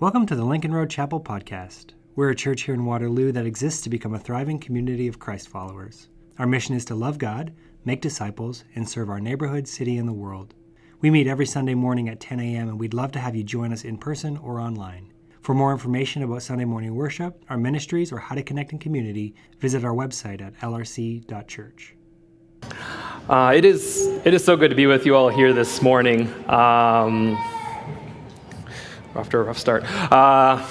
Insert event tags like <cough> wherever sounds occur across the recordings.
Welcome to the Lincoln Road Chapel podcast. We're a church here in Waterloo that exists to become a thriving community of Christ followers. Our mission is to love God, make disciples, and serve our neighborhood, city, and the world. We meet every Sunday morning at 10 a.m., and we'd love to have you join us in person or online. For more information about Sunday morning worship, our ministries, or how to connect in community, visit our website at lrc.church. Uh, it is it is so good to be with you all here this morning. Um, after a rough start. Uh,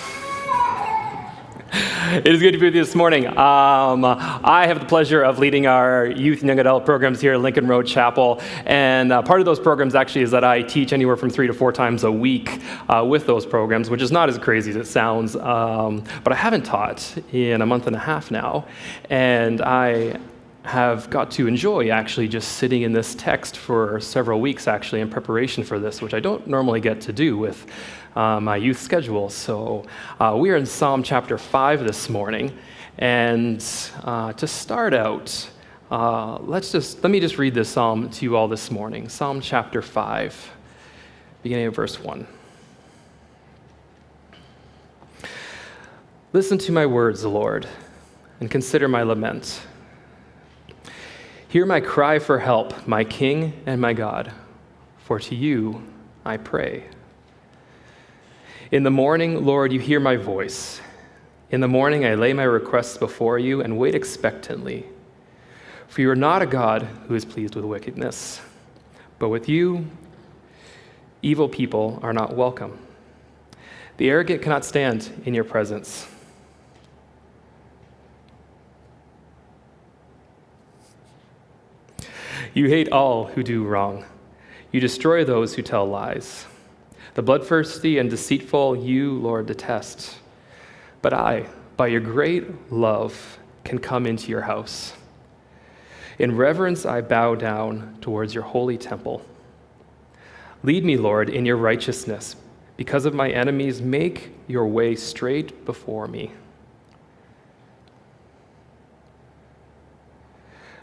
<laughs> it is good to be with you this morning. Um, I have the pleasure of leading our youth and young adult programs here at Lincoln Road Chapel. And uh, part of those programs actually is that I teach anywhere from three to four times a week uh, with those programs, which is not as crazy as it sounds. Um, but I haven't taught in a month and a half now. And I have got to enjoy actually just sitting in this text for several weeks actually in preparation for this, which I don't normally get to do with uh, my youth schedule. So uh, we are in Psalm chapter 5 this morning. And uh, to start out, uh, let's just, let me just read this psalm to you all this morning. Psalm chapter 5, beginning of verse 1. Listen to my words, Lord, and consider my lament. Hear my cry for help, my King and my God, for to you I pray. In the morning, Lord, you hear my voice. In the morning, I lay my requests before you and wait expectantly. For you are not a God who is pleased with wickedness, but with you, evil people are not welcome. The arrogant cannot stand in your presence. You hate all who do wrong. You destroy those who tell lies. The bloodthirsty and deceitful you, Lord, detest. But I, by your great love, can come into your house. In reverence, I bow down towards your holy temple. Lead me, Lord, in your righteousness. Because of my enemies, make your way straight before me.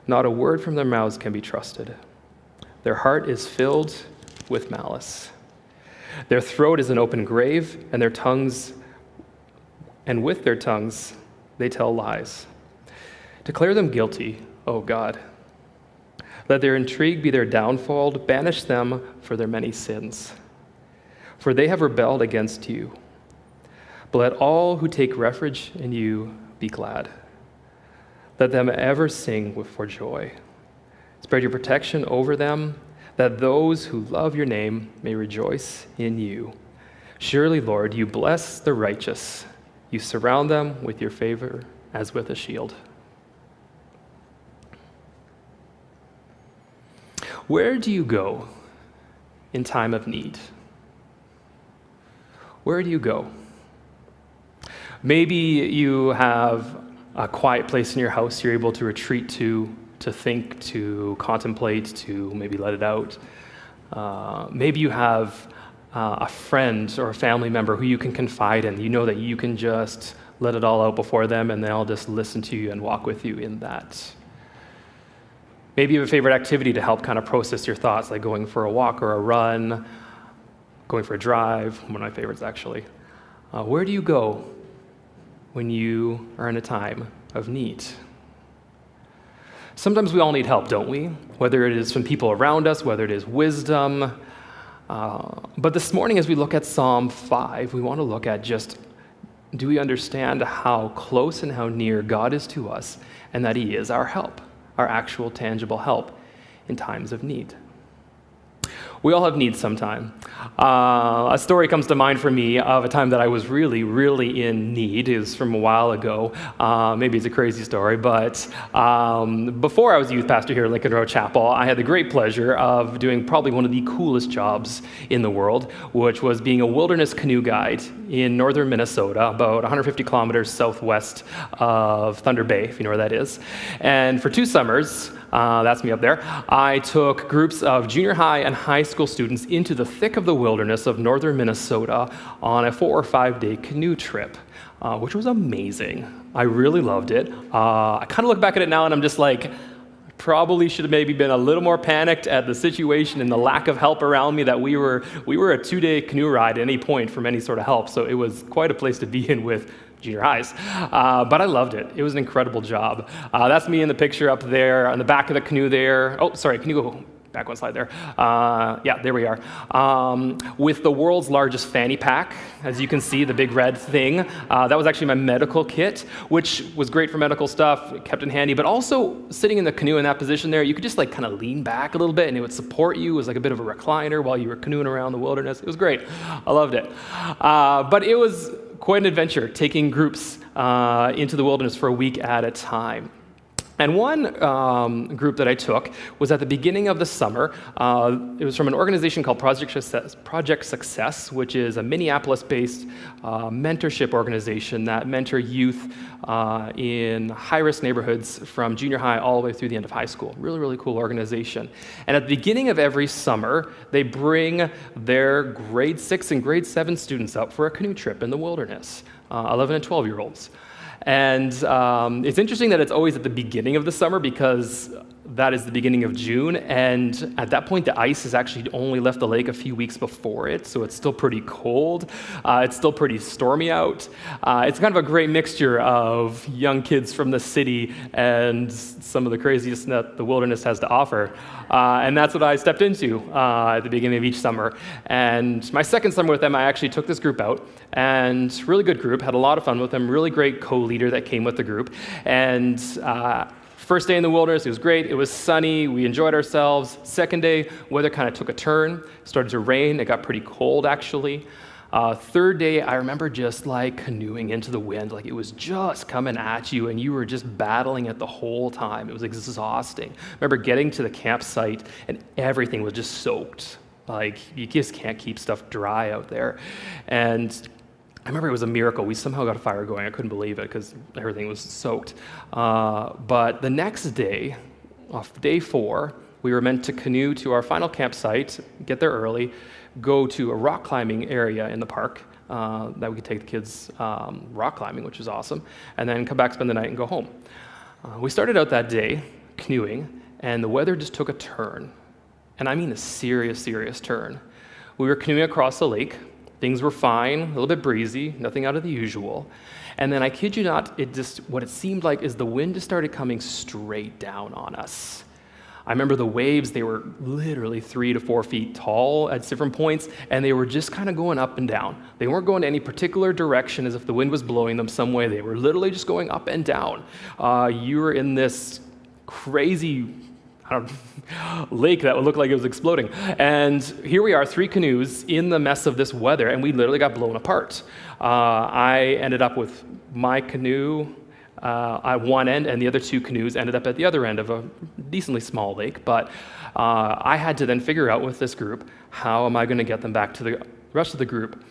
Not a word from their mouths can be trusted. Their heart is filled with malice. Their throat is an open grave, and their tongues, and with their tongues, they tell lies. Declare them guilty, O God. Let their intrigue be their downfall. Banish them for their many sins. For they have rebelled against you. But let all who take refuge in you be glad. Let them ever sing for joy. Spread your protection over them that those who love your name may rejoice in you. Surely, Lord, you bless the righteous. You surround them with your favor as with a shield. Where do you go in time of need? Where do you go? Maybe you have a quiet place in your house you're able to retreat to to think, to contemplate, to maybe let it out. Uh, maybe you have uh, a friend or a family member who you can confide in. You know that you can just let it all out before them and they'll just listen to you and walk with you in that. Maybe you have a favorite activity to help kind of process your thoughts, like going for a walk or a run, going for a drive, one of my favorites actually. Uh, where do you go when you are in a time of need? Sometimes we all need help, don't we? Whether it is from people around us, whether it is wisdom. Uh, but this morning, as we look at Psalm 5, we want to look at just do we understand how close and how near God is to us and that He is our help, our actual tangible help in times of need? We all have needs sometime. Uh, a story comes to mind for me of a time that I was really, really in need. Was from a while ago. Uh, maybe it's a crazy story, but um, before I was a youth pastor here at Lincoln Road Chapel, I had the great pleasure of doing probably one of the coolest jobs in the world, which was being a wilderness canoe guide in northern Minnesota, about 150 kilometers southwest of Thunder Bay, if you know where that is. And for two summers, uh, that's me up there. I took groups of junior high and high school students into the thick of the wilderness of northern Minnesota on a four or five day canoe trip, uh, which was amazing. I really loved it. Uh, I kind of look back at it now and I'm just like, probably should have maybe been a little more panicked at the situation and the lack of help around me that we were we were a two-day canoe ride at any point from any sort of help. So it was quite a place to be in with junior highs uh, but i loved it. It was an incredible job. Uh, that's me in the picture up there on the back of the canoe there. Oh sorry can you go back one slide there. Uh, yeah, there we are. Um, with the world's largest fanny pack, as you can see, the big red thing. Uh, that was actually my medical kit, which was great for medical stuff, kept in handy, but also sitting in the canoe in that position there, you could just like kind of lean back a little bit and it would support you. It was like a bit of a recliner while you were canoeing around the wilderness. It was great. I loved it. Uh, but it was quite an adventure taking groups uh, into the wilderness for a week at a time. And one um, group that I took was at the beginning of the summer. Uh, it was from an organization called Project Success, Project Success which is a Minneapolis based uh, mentorship organization that mentor youth uh, in high risk neighborhoods from junior high all the way through the end of high school. Really, really cool organization. And at the beginning of every summer, they bring their grade six and grade seven students up for a canoe trip in the wilderness, uh, 11 and 12 year olds. And um, it's interesting that it's always at the beginning of the summer because that is the beginning of June. And at that point, the ice has actually only left the lake a few weeks before it, so it's still pretty cold. Uh, it's still pretty stormy out. Uh, it's kind of a great mixture of young kids from the city and some of the craziest that the wilderness has to offer. Uh, and that's what I stepped into uh, at the beginning of each summer. And my second summer with them, I actually took this group out, and really good group, had a lot of fun with them, really great co leader that came with the group. And uh, First day in the wilderness, it was great. It was sunny. We enjoyed ourselves. Second day, weather kind of took a turn. started to rain. It got pretty cold, actually. Uh, third day, I remember just like canoeing into the wind, like it was just coming at you, and you were just battling it the whole time. It was exhausting. I remember getting to the campsite, and everything was just soaked. Like, you just can't keep stuff dry out there. And I remember it was a miracle. We somehow got a fire going. I couldn't believe it because everything was soaked. Uh, but the next day, off day four, we were meant to canoe to our final campsite, get there early, go to a rock climbing area in the park uh, that we could take the kids um, rock climbing, which was awesome, and then come back, spend the night, and go home. Uh, we started out that day canoeing, and the weather just took a turn. And I mean a serious, serious turn. We were canoeing across the lake Things were fine, a little bit breezy, nothing out of the usual. And then I kid you not, it just what it seemed like is the wind just started coming straight down on us. I remember the waves, they were literally three to four feet tall at different points, and they were just kind of going up and down. They weren't going any particular direction as if the wind was blowing them some way. They were literally just going up and down. Uh, you were in this crazy lake that would look like it was exploding. And here we are, three canoes in the mess of this weather, and we literally got blown apart. Uh, I ended up with my canoe uh, at one end, and the other two canoes ended up at the other end of a decently small lake. But uh, I had to then figure out with this group how am I going to get them back to the rest of the group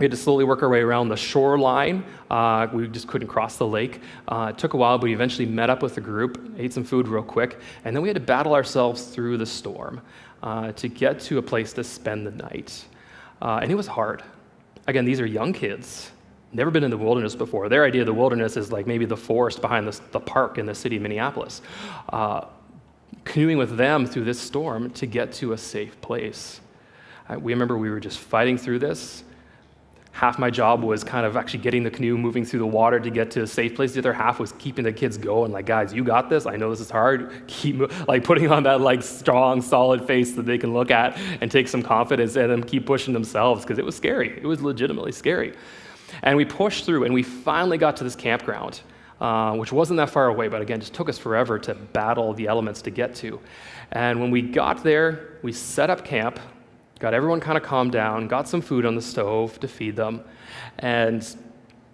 we had to slowly work our way around the shoreline. Uh, we just couldn't cross the lake. Uh, it took a while, but we eventually met up with the group, ate some food real quick, and then we had to battle ourselves through the storm uh, to get to a place to spend the night. Uh, and it was hard. Again, these are young kids, never been in the wilderness before. Their idea of the wilderness is like maybe the forest behind the, the park in the city of Minneapolis. Uh, canoeing with them through this storm to get to a safe place. We remember we were just fighting through this half my job was kind of actually getting the canoe moving through the water to get to a safe place. The other half was keeping the kids going. Like, guys, you got this. I know this is hard. Keep like putting on that like strong, solid face that they can look at and take some confidence and keep pushing themselves because it was scary. It was legitimately scary. And we pushed through, and we finally got to this campground. Uh, which wasn't that far away, but again, just took us forever to battle the elements to get to. And when we got there, we set up camp got everyone kind of calmed down, got some food on the stove to feed them. And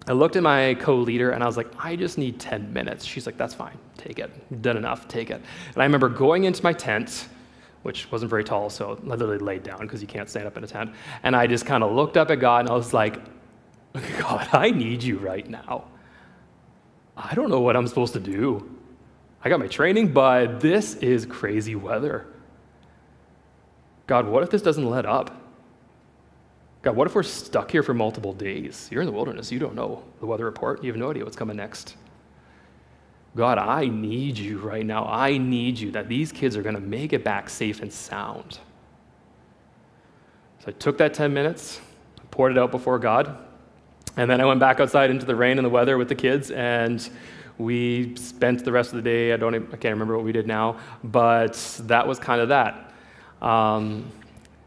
I looked at my co leader and I was like, I just need 10 minutes. She's like, that's fine, take it. Done enough, take it. And I remember going into my tent, which wasn't very tall, so I literally laid down because you can't stand up in a tent. And I just kind of looked up at God and I was like, <laughs> God, I need you right now. I don't know what I'm supposed to do. I got my training, but this is crazy weather. God, what if this doesn't let up? God, what if we're stuck here for multiple days? You're in the wilderness, you don't know the weather report, you have no idea what's coming next. God, I need you right now. I need you that these kids are going to make it back safe and sound. So I took that 10 minutes, poured it out before God, and then I went back outside into the rain and the weather with the kids, and we spent the rest of the day. I don't, I can't remember what we did now, but that was kind of that. Um,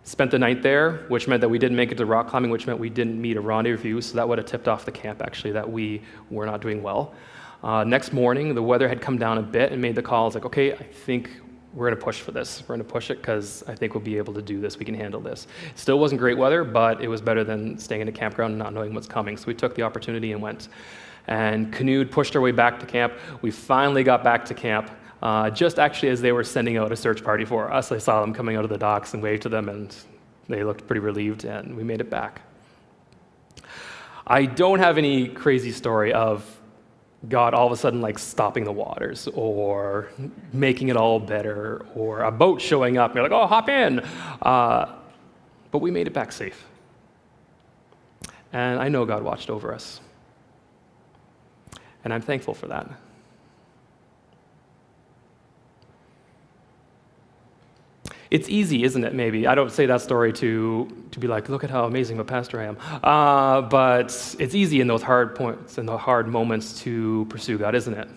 spent the night there, which meant that we didn't make it to rock climbing, which meant we didn't meet a rendezvous. So that would have tipped off the camp actually that we were not doing well. Uh, next morning, the weather had come down a bit and made the call. I was like, okay, I think we're going to push for this. We're going to push it because I think we'll be able to do this. We can handle this. Still wasn't great weather, but it was better than staying in a campground and not knowing what's coming. So we took the opportunity and went and canoed, pushed our way back to camp. We finally got back to camp. Uh, just actually as they were sending out a search party for us, I saw them coming out of the docks and waved to them, and they looked pretty relieved, and we made it back. I don't have any crazy story of God all of a sudden like stopping the waters or making it all better or a boat showing up and you're like, oh, hop in. Uh, but we made it back safe. And I know God watched over us. And I'm thankful for that. It's easy, isn't it, maybe? I don't say that story to, to be like, look at how amazing a pastor I am. Uh, but it's easy in those hard points and the hard moments to pursue God, isn't it?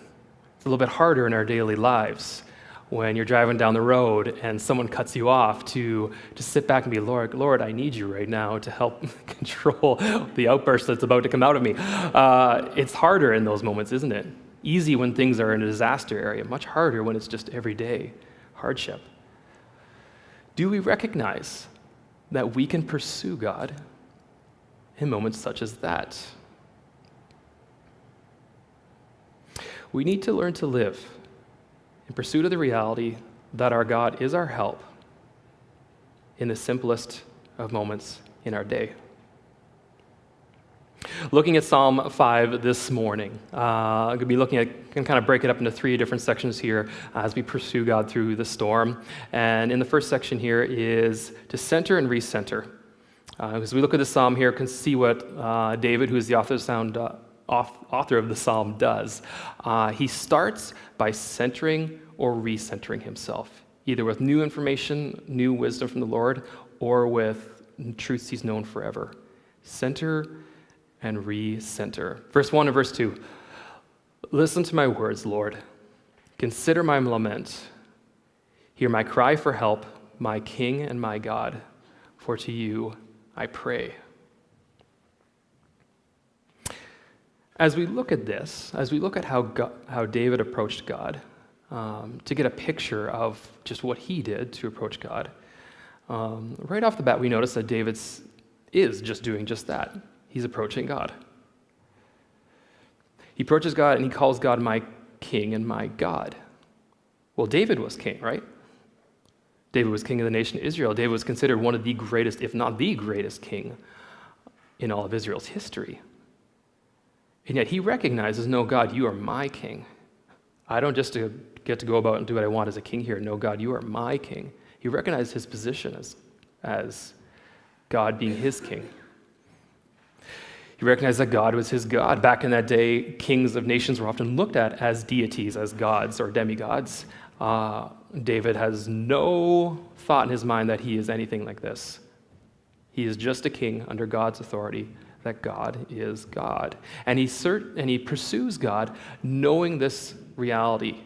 It's a little bit harder in our daily lives when you're driving down the road and someone cuts you off to, to sit back and be, Lord, Lord, I need you right now to help <laughs> control the outburst that's about to come out of me. Uh, it's harder in those moments, isn't it? Easy when things are in a disaster area, much harder when it's just everyday hardship. Do we recognize that we can pursue God in moments such as that? We need to learn to live in pursuit of the reality that our God is our help in the simplest of moments in our day. Looking at Psalm 5 this morning, uh, I'm going to be looking at, can kind of break it up into three different sections here as we pursue God through the storm. And in the first section here is to center and recenter. Uh, as we look at the psalm here, can see what uh, David, who is the author of, sound, uh, author of the psalm, does. Uh, he starts by centering or recentering himself, either with new information, new wisdom from the Lord, or with truths he's known forever. Center and recenter. Verse 1 and verse 2 Listen to my words, Lord. Consider my lament. Hear my cry for help, my King and my God, for to you I pray. As we look at this, as we look at how, God, how David approached God, um, to get a picture of just what he did to approach God, um, right off the bat, we notice that David is just doing just that he's approaching God. He approaches God and he calls God my king and my God. Well, David was king, right? David was king of the nation of Israel. David was considered one of the greatest, if not the greatest king in all of Israel's history. And yet he recognizes, no, God, you are my king. I don't just get to go about and do what I want as a king here. No, God, you are my king. He recognized his position as, as God being his king. He recognized that God was his God. Back in that day, kings of nations were often looked at as deities, as gods or demigods. Uh, David has no thought in his mind that he is anything like this. He is just a king under God's authority, that God is God. And he, cert- and he pursues God knowing this reality,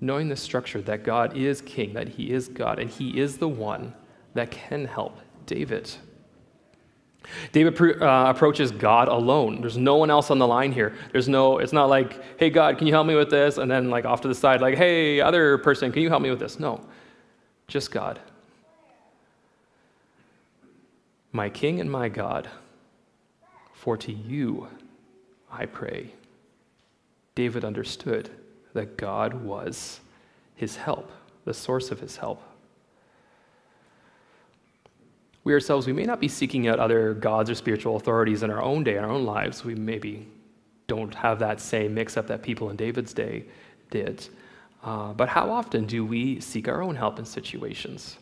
knowing this structure that God is king, that he is God, and he is the one that can help David. David uh, approaches God alone. There's no one else on the line here. There's no, it's not like, hey, God, can you help me with this? And then, like, off to the side, like, hey, other person, can you help me with this? No, just God. My King and my God, for to you I pray. David understood that God was his help, the source of his help we ourselves, we may not be seeking out other gods or spiritual authorities in our own day, in our own lives. We maybe don't have that same mix up that people in David's day did. Uh, but how often do we seek our own help in situations?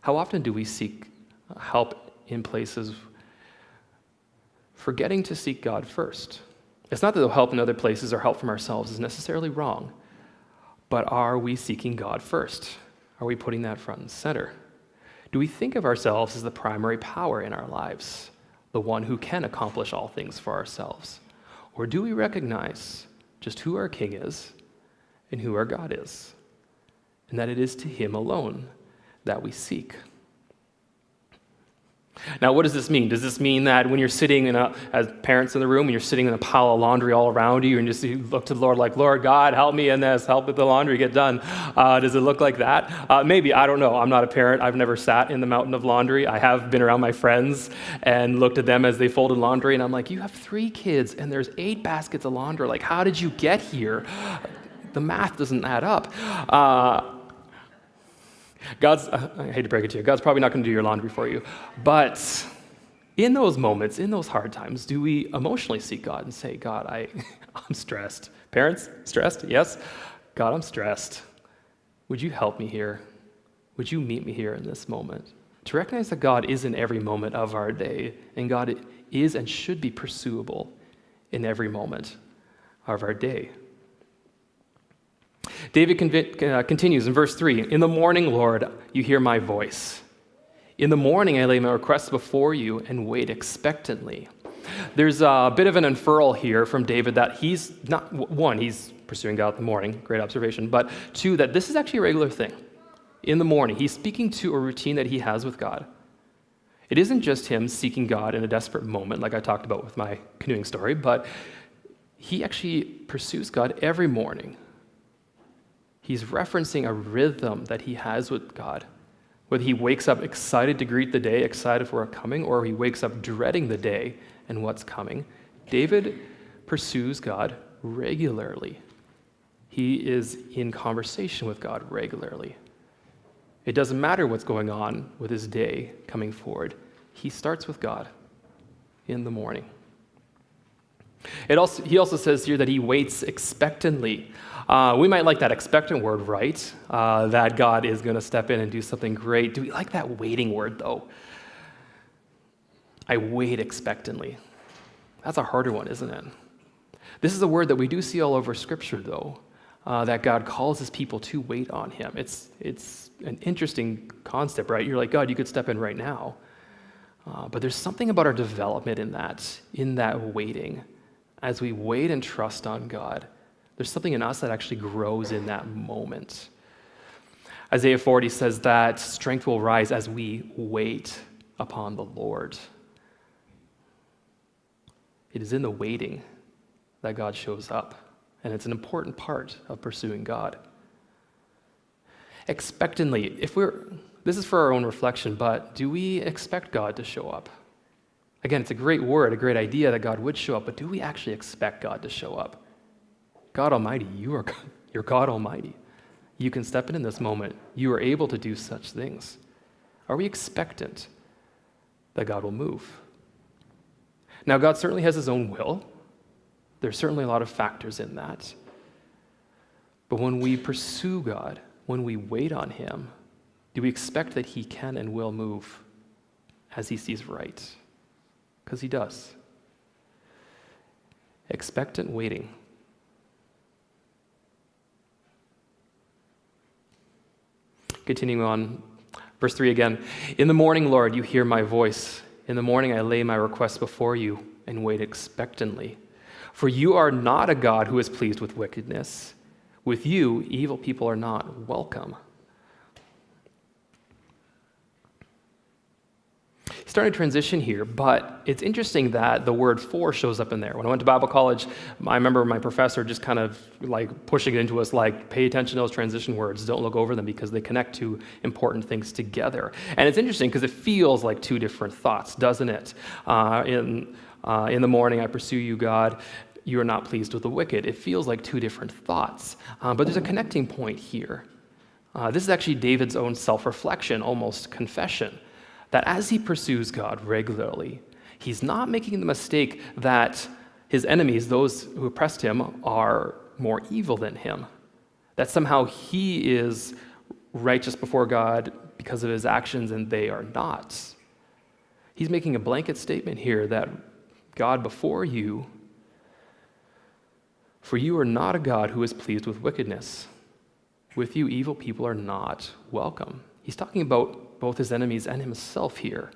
How often do we seek help in places forgetting to seek God first? It's not that the help in other places or help from ourselves is necessarily wrong, but are we seeking God first? Are we putting that front and center? Do we think of ourselves as the primary power in our lives, the one who can accomplish all things for ourselves? Or do we recognize just who our King is and who our God is, and that it is to Him alone that we seek? Now, what does this mean? Does this mean that when you're sitting in a, as parents in the room, and you're sitting in a pile of laundry all around you, and just you look to the Lord like, Lord God, help me in this, help with the laundry get done? Uh, does it look like that? Uh, maybe, I don't know. I'm not a parent. I've never sat in the mountain of laundry. I have been around my friends and looked at them as they folded laundry, and I'm like, you have three kids, and there's eight baskets of laundry. Like, how did you get here? The math doesn't add up. Uh, God's, uh, I hate to break it to you, God's probably not going to do your laundry for you. But in those moments, in those hard times, do we emotionally seek God and say, God, I, <laughs> I'm stressed? Parents, stressed? Yes. God, I'm stressed. Would you help me here? Would you meet me here in this moment? To recognize that God is in every moment of our day, and God is and should be pursuable in every moment of our day. David uh, continues in verse 3 In the morning, Lord, you hear my voice. In the morning, I lay my requests before you and wait expectantly. There's a bit of an inferral here from David that he's not, one, he's pursuing God in the morning, great observation, but two, that this is actually a regular thing. In the morning, he's speaking to a routine that he has with God. It isn't just him seeking God in a desperate moment, like I talked about with my canoeing story, but he actually pursues God every morning he's referencing a rhythm that he has with God. Whether he wakes up excited to greet the day, excited for a coming, or he wakes up dreading the day and what's coming, David pursues God regularly. He is in conversation with God regularly. It doesn't matter what's going on with his day coming forward, he starts with God in the morning. It also, he also says here that he waits expectantly. Uh, we might like that expectant word, right? Uh, that God is going to step in and do something great. Do we like that waiting word, though? I wait expectantly. That's a harder one, isn't it? This is a word that we do see all over Scripture, though, uh, that God calls his people to wait on him. It's, it's an interesting concept, right? You're like, God, you could step in right now. Uh, but there's something about our development in that, in that waiting. As we wait and trust on God, there's something in us that actually grows in that moment. Isaiah 40 says that strength will rise as we wait upon the Lord. It is in the waiting that God shows up, and it's an important part of pursuing God. Expectantly, if we're, this is for our own reflection, but do we expect God to show up? Again, it's a great word, a great idea that God would show up, but do we actually expect God to show up? God Almighty, you are <laughs> you're God Almighty. You can step in in this moment. You are able to do such things. Are we expectant that God will move? Now, God certainly has his own will. There's certainly a lot of factors in that. But when we pursue God, when we wait on him, do we expect that he can and will move as he sees right? Because he does. Expectant waiting. Continuing on, verse 3 again. In the morning, Lord, you hear my voice. In the morning, I lay my requests before you and wait expectantly. For you are not a God who is pleased with wickedness. With you, evil people are not welcome. Starting to transition here, but it's interesting that the word for shows up in there. When I went to Bible college, I remember my professor just kind of like pushing it into us like, pay attention to those transition words, don't look over them because they connect to important things together. And it's interesting because it feels like two different thoughts, doesn't it? Uh, in, uh, in the morning, I pursue you, God you are not pleased with the wicked. It feels like two different thoughts. Uh, but there's a connecting point here. Uh, this is actually David's own self reflection, almost confession that as he pursues God regularly, he's not making the mistake that his enemies, those who oppressed him, are more evil than him. That somehow he is righteous before God because of his actions and they are not. He's making a blanket statement here that God before you For you are not a God who is pleased with wickedness. With you, evil people are not welcome. He's talking about both his enemies and himself here.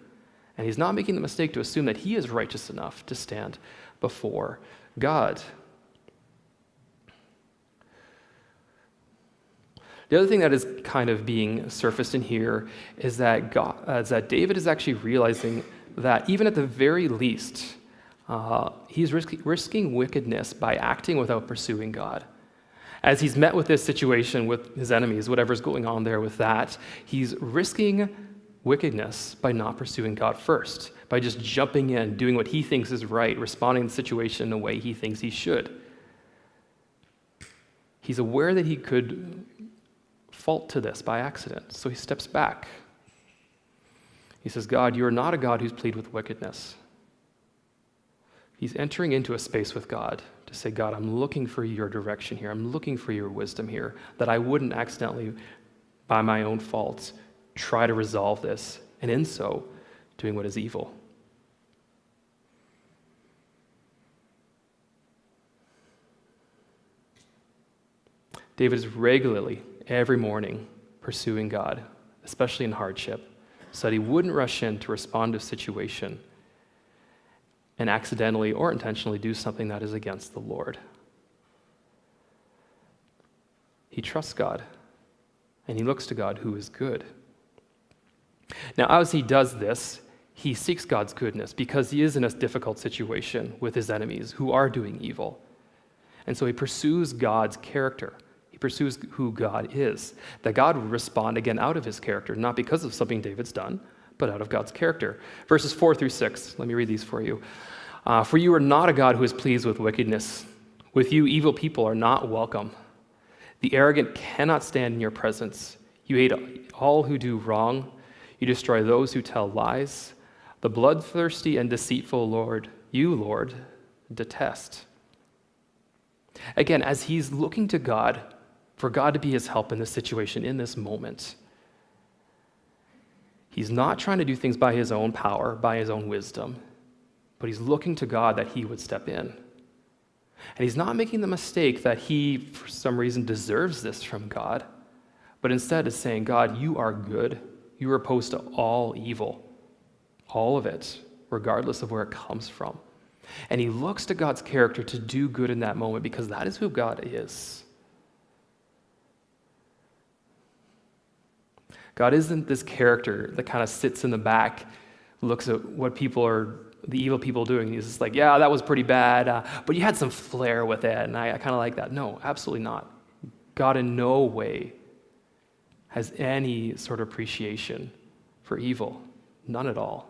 And he's not making the mistake to assume that he is righteous enough to stand before God. The other thing that is kind of being surfaced in here is that, God, uh, is that David is actually realizing that even at the very least, uh, he's risk- risking wickedness by acting without pursuing God. As he's met with this situation with his enemies, whatever's going on there with that, he's risking wickedness by not pursuing God first, by just jumping in, doing what he thinks is right, responding to the situation in the way he thinks he should. He's aware that he could fault to this by accident, so he steps back. He says, God, you are not a God who's pleased with wickedness. He's entering into a space with God to say, God, I'm looking for your direction here. I'm looking for your wisdom here, that I wouldn't accidentally, by my own faults, try to resolve this, and in so, doing what is evil. David is regularly, every morning, pursuing God, especially in hardship, so that he wouldn't rush in to respond to a situation and accidentally or intentionally do something that is against the Lord. He trusts God and he looks to God who is good. Now, as he does this, he seeks God's goodness because he is in a difficult situation with his enemies who are doing evil. And so he pursues God's character. He pursues who God is. That God would respond again out of his character, not because of something David's done, but out of God's character. Verses 4 through 6, let me read these for you. Uh, for you are not a God who is pleased with wickedness. With you, evil people are not welcome. The arrogant cannot stand in your presence. You hate all who do wrong. You destroy those who tell lies. The bloodthirsty and deceitful Lord, you, Lord, detest. Again, as he's looking to God for God to be his help in this situation, in this moment, He's not trying to do things by his own power, by his own wisdom, but he's looking to God that he would step in. And he's not making the mistake that he, for some reason, deserves this from God, but instead is saying, God, you are good. You are opposed to all evil, all of it, regardless of where it comes from. And he looks to God's character to do good in that moment because that is who God is. God isn't this character that kind of sits in the back, looks at what people are, the evil people doing. He's just like, yeah, that was pretty bad, uh, but you had some flair with it, and I, I kind of like that. No, absolutely not. God in no way has any sort of appreciation for evil, none at all.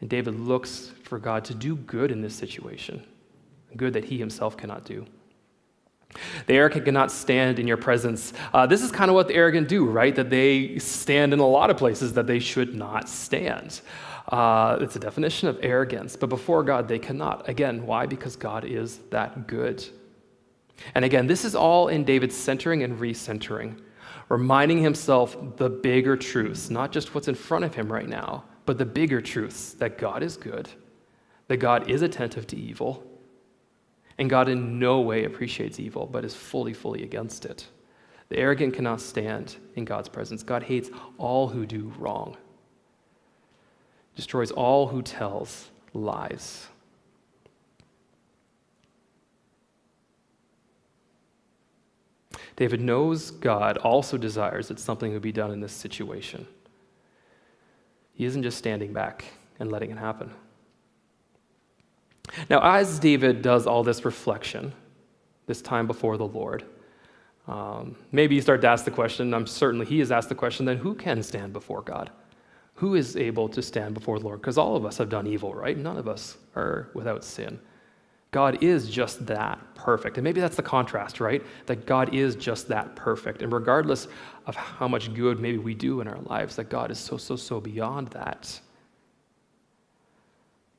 And David looks for God to do good in this situation, good that he himself cannot do. The arrogant cannot stand in your presence. Uh, this is kind of what the arrogant do, right? That they stand in a lot of places that they should not stand. Uh, it's a definition of arrogance, but before God, they cannot. Again, why? Because God is that good. And again, this is all in David's centering and recentering, reminding himself the bigger truths, not just what's in front of him right now, but the bigger truths that God is good, that God is attentive to evil, and God in no way appreciates evil, but is fully, fully against it. The arrogant cannot stand in God's presence. God hates all who do wrong, destroys all who tells lies. David knows God also desires that something would be done in this situation. He isn't just standing back and letting it happen. Now, as David does all this reflection, this time before the Lord, um, maybe you start to ask the question, I'm certainly he has asked the question, then who can stand before God? Who is able to stand before the Lord? Because all of us have done evil, right? None of us are without sin. God is just that perfect. And maybe that's the contrast, right? That God is just that perfect. And regardless of how much good maybe we do in our lives, that God is so, so, so beyond that.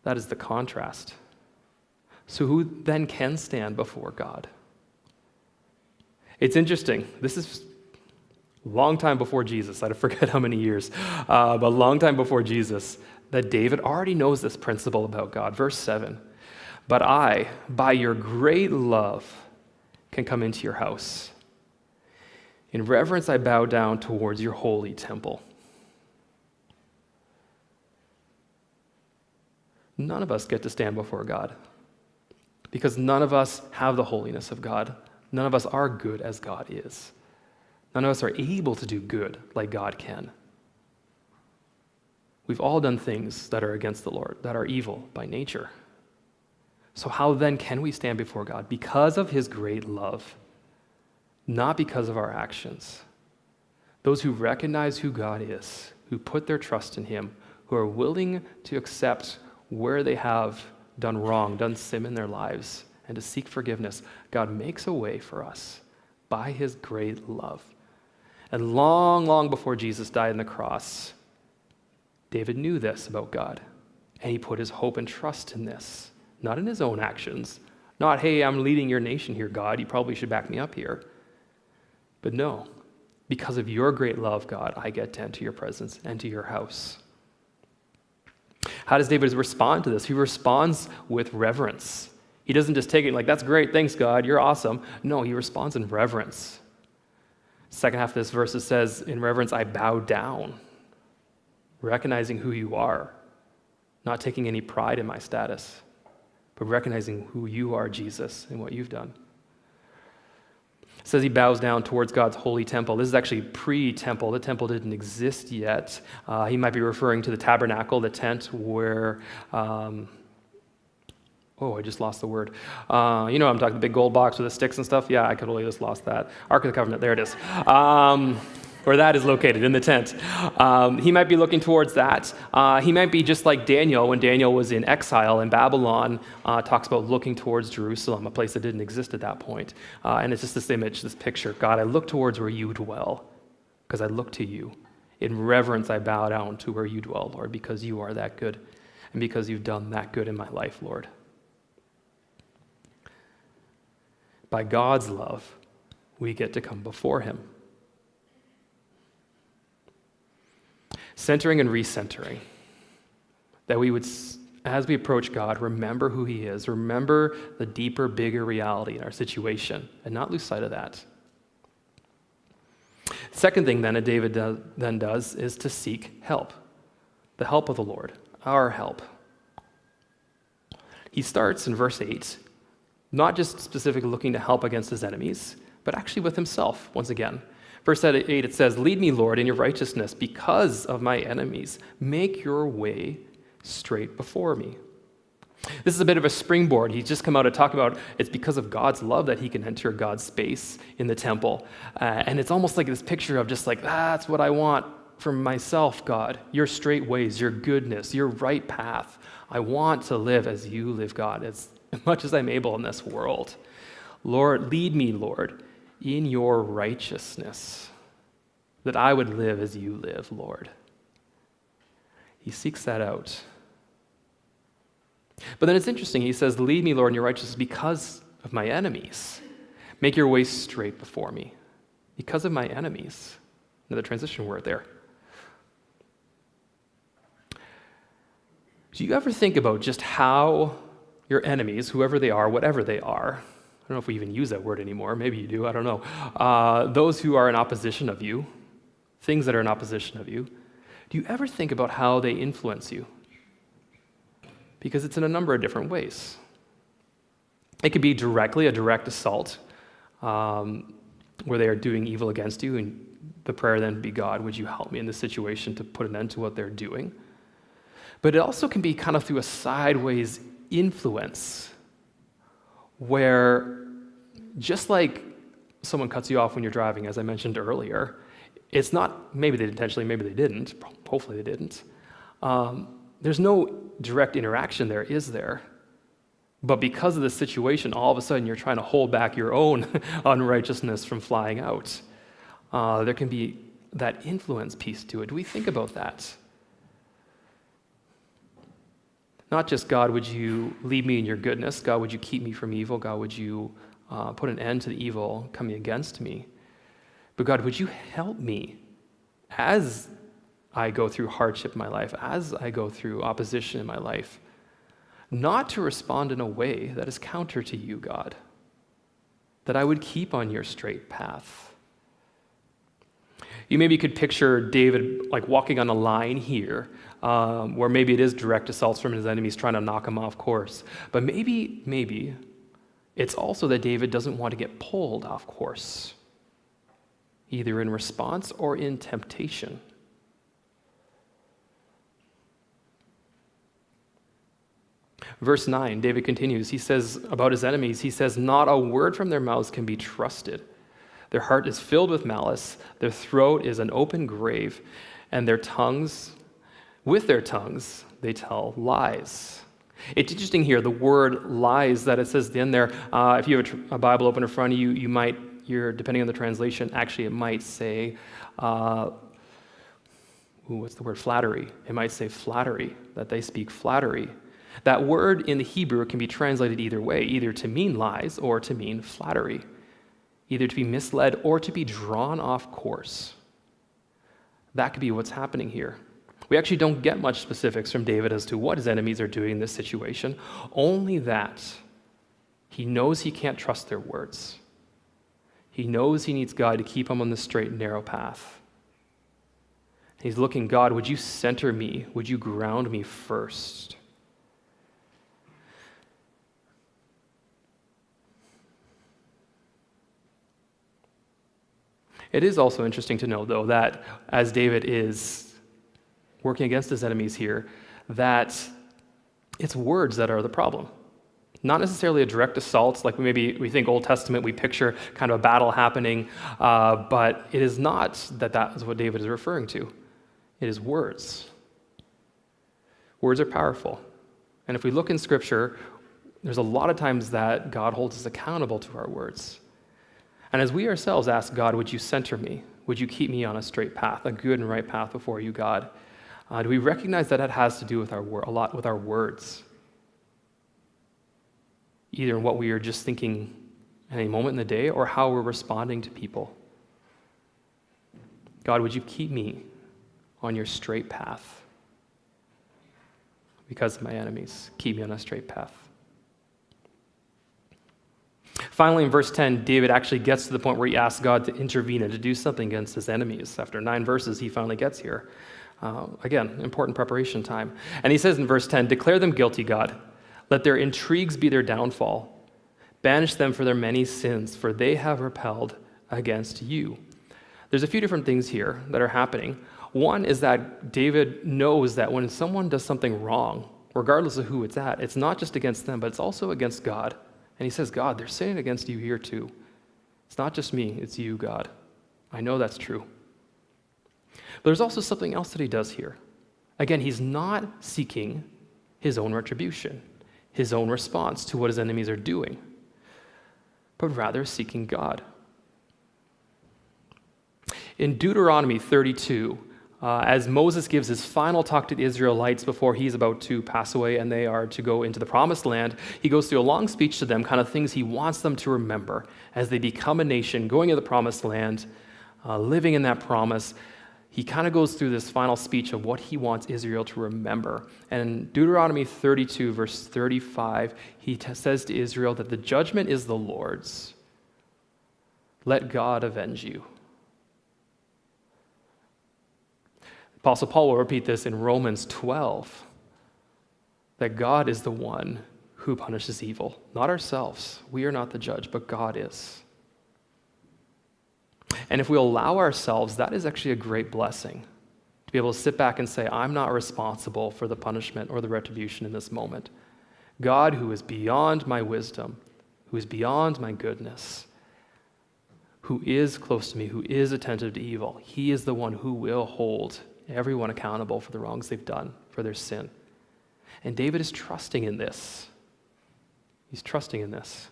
That is the contrast. So, who then can stand before God? It's interesting. This is a long time before Jesus. I <laughs> forget how many years, uh, but a long time before Jesus, that David already knows this principle about God. Verse 7 But I, by your great love, can come into your house. In reverence, I bow down towards your holy temple. None of us get to stand before God because none of us have the holiness of God. None of us are good as God is. None of us are able to do good like God can. We've all done things that are against the Lord, that are evil by nature. So, how then can we stand before God? Because of his great love, not because of our actions. Those who recognize who God is, who put their trust in him, who are willing to accept where they have done wrong, done sin in their lives, and to seek forgiveness, God makes a way for us by his great love. And long, long before Jesus died on the cross, David knew this about God, and he put his hope and trust in this, not in his own actions, not, hey, I'm leading your nation here, God, you probably should back me up here. But no, because of your great love, God, I get to enter your presence to your house. How does David respond to this? He responds with reverence. He doesn't just take it like, that's great, thanks, God, you're awesome. No, he responds in reverence. Second half of this verse it says, In reverence, I bow down, recognizing who you are, not taking any pride in my status, but recognizing who you are, Jesus, and what you've done. Says he bows down towards God's holy temple. This is actually pre temple. The temple didn't exist yet. Uh, he might be referring to the tabernacle, the tent where. Um, oh, I just lost the word. Uh, you know, I'm talking the big gold box with the sticks and stuff. Yeah, I totally just lost that. Ark of the Covenant, there it is. Um, where that is located in the tent. Um, he might be looking towards that. Uh, he might be just like Daniel when Daniel was in exile in Babylon, uh, talks about looking towards Jerusalem, a place that didn't exist at that point. Uh, and it's just this image, this picture God, I look towards where you dwell because I look to you. In reverence, I bow down to where you dwell, Lord, because you are that good and because you've done that good in my life, Lord. By God's love, we get to come before him. Centering and recentering. That we would, as we approach God, remember who He is, remember the deeper, bigger reality in our situation, and not lose sight of that. Second thing then that David then does is to seek help, the help of the Lord, our help. He starts in verse 8, not just specifically looking to help against his enemies, but actually with himself once again. Verse 8, it says, Lead me, Lord, in your righteousness because of my enemies. Make your way straight before me. This is a bit of a springboard. He's just come out to talk about it's because of God's love that he can enter God's space in the temple. Uh, and it's almost like this picture of just like, that's what I want for myself, God. Your straight ways, your goodness, your right path. I want to live as you live, God, as <laughs> much as I'm able in this world. Lord, lead me, Lord in your righteousness, that I would live as you live, Lord. He seeks that out. But then it's interesting. He says, Lead me, Lord, in your righteousness because of my enemies. Make your way straight before me. Because of my enemies. Another transition word there. Do you ever think about just how your enemies, whoever they are, whatever they are, don't know if we even use that word anymore. Maybe you do. I don't know. Uh, those who are in opposition of you, things that are in opposition of you, do you ever think about how they influence you? Because it's in a number of different ways. It could be directly a direct assault, um, where they are doing evil against you, and the prayer then be, God, would you help me in this situation to put an end to what they're doing? But it also can be kind of through a sideways influence where just like someone cuts you off when you're driving, as I mentioned earlier, it's not, maybe they intentionally, maybe they didn't, hopefully they didn't. Um, there's no direct interaction there, is there? But because of the situation, all of a sudden you're trying to hold back your own <laughs> unrighteousness from flying out. Uh, there can be that influence piece to it. Do we think about that? Not just, God, would you lead me in your goodness? God, would you keep me from evil? God, would you uh, put an end to the evil coming against me? But God, would you help me as I go through hardship in my life, as I go through opposition in my life, not to respond in a way that is counter to you, God, that I would keep on your straight path. You maybe could picture David like walking on a line here, um, where maybe it is direct assaults from his enemies trying to knock him off course. But maybe, maybe it's also that David doesn't want to get pulled off course, either in response or in temptation. Verse 9, David continues. He says about his enemies, he says, Not a word from their mouths can be trusted. Their heart is filled with malice, their throat is an open grave, and their tongues, with their tongues, they tell lies. It's interesting here, the word lies that it says in there. Uh, if you have a, a, Bible open in front of you, you might, you're, depending on the translation, actually it might say, uh, ooh, what's the word? Flattery. It might say flattery, that they speak flattery. That word in the Hebrew can be translated either way, either to mean lies or to mean flattery, either to be misled or to be drawn off course. That could be what's happening here. We actually don't get much specifics from David as to what his enemies are doing in this situation, only that he knows he can't trust their words. He knows he needs God to keep him on the straight and narrow path. He's looking, God, would you center me? Would you ground me first? It is also interesting to know, though, that as David is working against his enemies here, that it's words that are the problem. Not necessarily a direct assault, like maybe we think Old Testament, we picture kind of a battle happening, uh, but it is not that that is what David is referring to. It is words. Words are powerful. And if we look in Scripture, there's a lot of times that God holds us accountable to our words. And as we ourselves ask God, would you center me? Would you keep me on a straight path, a good and right path before you, God? Uh, do we recognize that that has to do with our wor- a lot with our words? Either in what we are just thinking at any moment in the day or how we're responding to people. God, would you keep me on your straight path? Because of my enemies, keep me on a straight path. Finally, in verse 10, David actually gets to the point where he asks God to intervene and to do something against his enemies. After nine verses, he finally gets here. Uh, again, important preparation time. And he says in verse 10 Declare them guilty, God. Let their intrigues be their downfall. Banish them for their many sins, for they have repelled against you. There's a few different things here that are happening. One is that David knows that when someone does something wrong, regardless of who it's at, it's not just against them, but it's also against God. And he says, God, they're sinning against you here too. It's not just me, it's you, God. I know that's true. There's also something else that he does here. Again, he's not seeking his own retribution, his own response to what his enemies are doing, but rather seeking God. In Deuteronomy 32, uh, as Moses gives his final talk to the Israelites before he's about to pass away and they are to go into the promised land, he goes through a long speech to them, kind of things he wants them to remember as they become a nation, going into the promised land, uh, living in that promise. He kind of goes through this final speech of what he wants Israel to remember. And in Deuteronomy 32, verse 35, he t- says to Israel that the judgment is the Lord's. Let God avenge you. Apostle Paul will repeat this in Romans 12 that God is the one who punishes evil, not ourselves. We are not the judge, but God is. And if we allow ourselves, that is actually a great blessing to be able to sit back and say, I'm not responsible for the punishment or the retribution in this moment. God, who is beyond my wisdom, who is beyond my goodness, who is close to me, who is attentive to evil, he is the one who will hold everyone accountable for the wrongs they've done, for their sin. And David is trusting in this. He's trusting in this.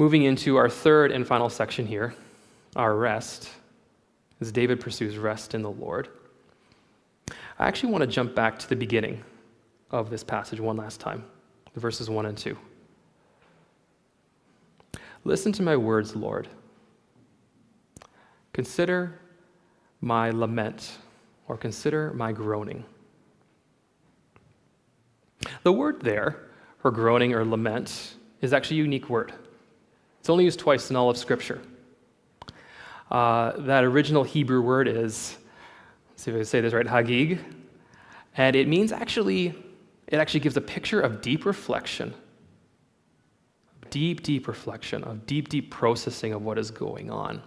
Moving into our third and final section here, our rest, as David pursues rest in the Lord. I actually want to jump back to the beginning of this passage one last time, verses 1 and 2. Listen to my words, Lord. Consider my lament or consider my groaning. The word there, for groaning or lament, is actually a unique word. It's only used twice in all of Scripture. Uh, that original Hebrew word is, let's see if I say this right, hagig, and it means actually, it actually gives a picture of deep reflection, deep, deep reflection, of deep, deep processing of what is going on,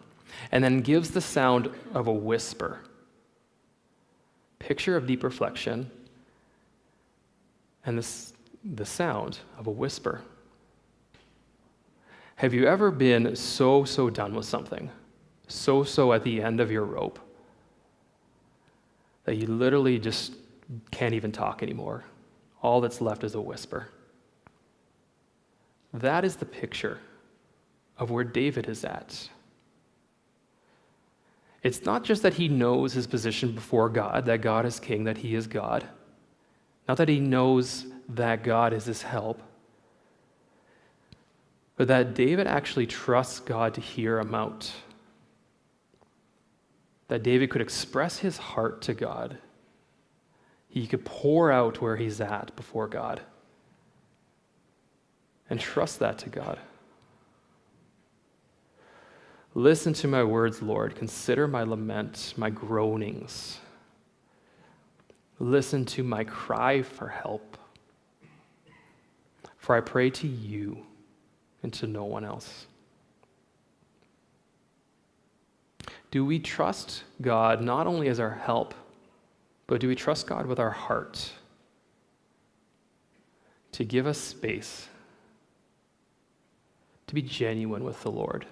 and then gives the sound of a whisper. Picture of deep reflection, and this, the sound of a whisper. Have you ever been so, so done with something, so, so at the end of your rope, that you literally just can't even talk anymore? All that's left is a whisper. That is the picture of where David is at. It's not just that he knows his position before God, that God is king, that he is God. Not that he knows that God is his help, but that David actually trusts God to hear him out. That David could express his heart to God. He could pour out where he's at before God and trust that to God. Listen to my words, Lord. Consider my lament, my groanings. Listen to my cry for help. For I pray to you and to no one else. Do we trust God not only as our help, but do we trust God with our heart to give us space to be genuine with the Lord?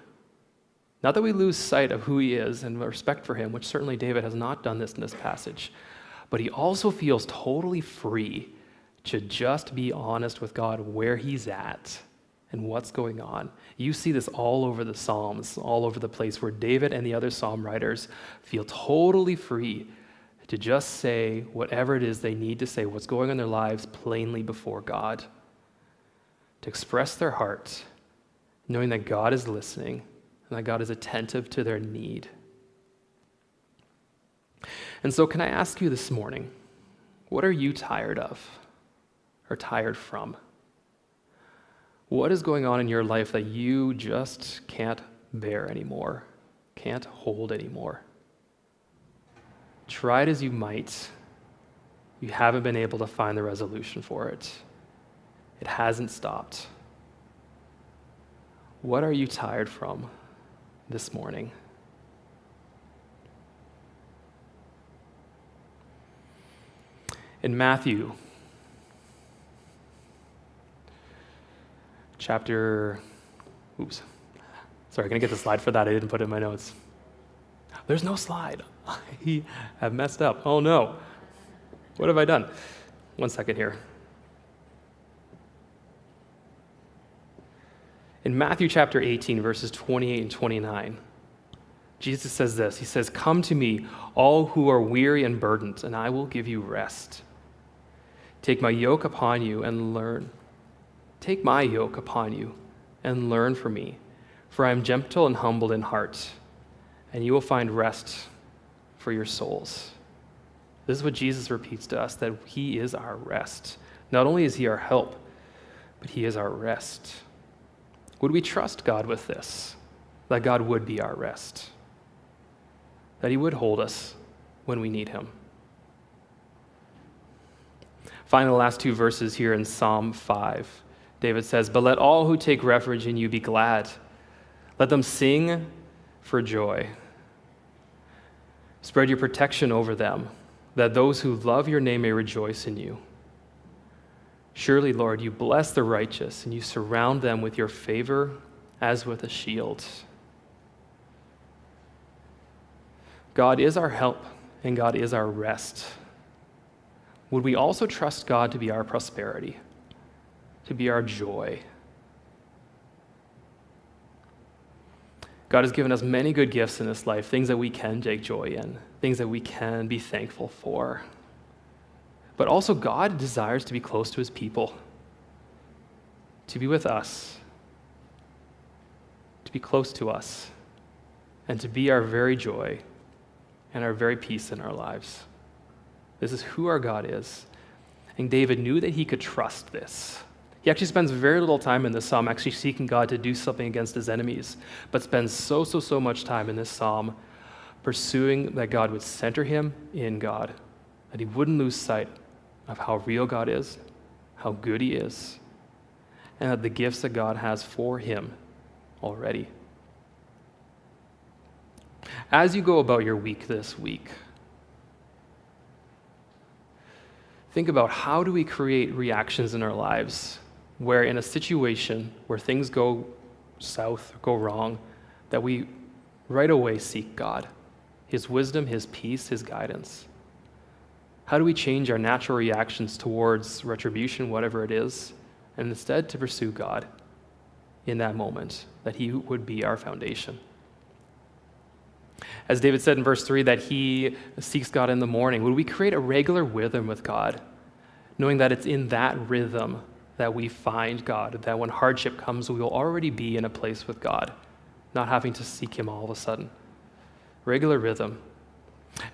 Not that we lose sight of who He is and respect for Him, which certainly David has not done this in this passage, but he also feels totally free to just be honest with God where He's at and what's going on. You see this all over the Psalms, all over the place where David and the other Psalm writers feel totally free to just say whatever it is they need to say, what's going on in their lives plainly before God, to express their heart, knowing that God is listening and that God is attentive to their need. And so, can I ask you this morning, what are you tired of or tired from? What is going on in your life that you just can't bear anymore, can't hold anymore? Try it as you might, you haven't been able to find the resolution for it. It hasn't stopped. What are you tired from this morning? In Matthew chapter, oops, sorry, can I get the slide for that? I didn't put it in my notes. There's no slide. <laughs> I have messed up. Oh no. What have I done? One second here. In Matthew chapter 18, verses 28 and 29, Jesus says this He says, Come to me, all who are weary and burdened, and I will give you rest. Take my yoke upon you and learn Take my yoke upon you and learn from me, for I am gentle and humble in heart, and you will find rest for your souls. This is what Jesus repeats to us that He is our rest. Not only is He our help, but He is our rest. Would we trust God with this? That God would be our rest? That He would hold us when we need Him? Finally, the last two verses here in Psalm 5. David says, But let all who take refuge in you be glad. Let them sing for joy. Spread your protection over them, that those who love your name may rejoice in you. Surely, Lord, you bless the righteous and you surround them with your favor as with a shield. God is our help and God is our rest. Would we also trust God to be our prosperity? To be our joy. God has given us many good gifts in this life, things that we can take joy in, things that we can be thankful for. But also, God desires to be close to his people, to be with us, to be close to us, and to be our very joy and our very peace in our lives. This is who our God is. And David knew that he could trust this. He actually spends very little time in this psalm actually seeking God to do something against his enemies, but spends so, so, so much time in this psalm pursuing that God would center him in God, that he wouldn't lose sight of how real God is, how good he is, and that the gifts that God has for him already. As you go about your week this week, think about how do we create reactions in our lives where in a situation where things go south or go wrong that we right away seek God, his wisdom, his peace, his guidance. How do we change our natural reactions towards retribution, whatever it is, and instead to pursue God in that moment, that he would be our foundation? As David said in verse 3, that he seeks God in the morning. Would we create a regular rhythm with God, knowing that it's in that rhythm that we find God, that when hardship comes, we will already be in a place with God, not having to seek Him all of a sudden? Regular rhythm.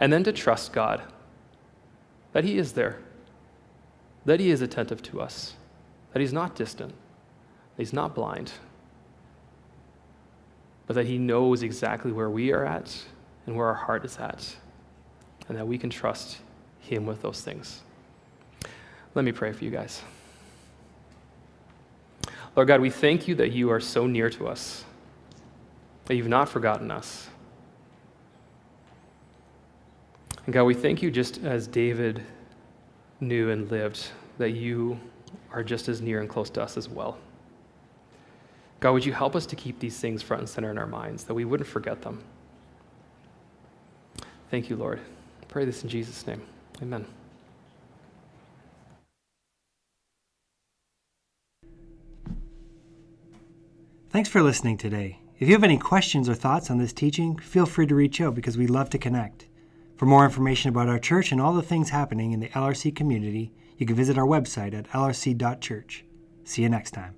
And then to trust God, that He is there, that He is attentive to us, that He's not distant, that He's not blind but that He knows exactly where we are at and where our heart is at, and that we can trust Him with those things. Let me pray for you guys. Lord God, we thank you that you are so near to us, that you've not forgotten us. And God, we thank you just as David knew and lived, that you are just as near and close to us as well. God, would you help us to keep these things front and center in our minds, that we wouldn't forget them? Thank you, Lord. I pray this in Jesus' name. Amen. Thanks for listening today. If you have any questions or thoughts on this teaching, feel free to reach out because we love to connect. For more information about our church and all the things happening in the LRC community, you can visit our website at lrc.church. See you next time.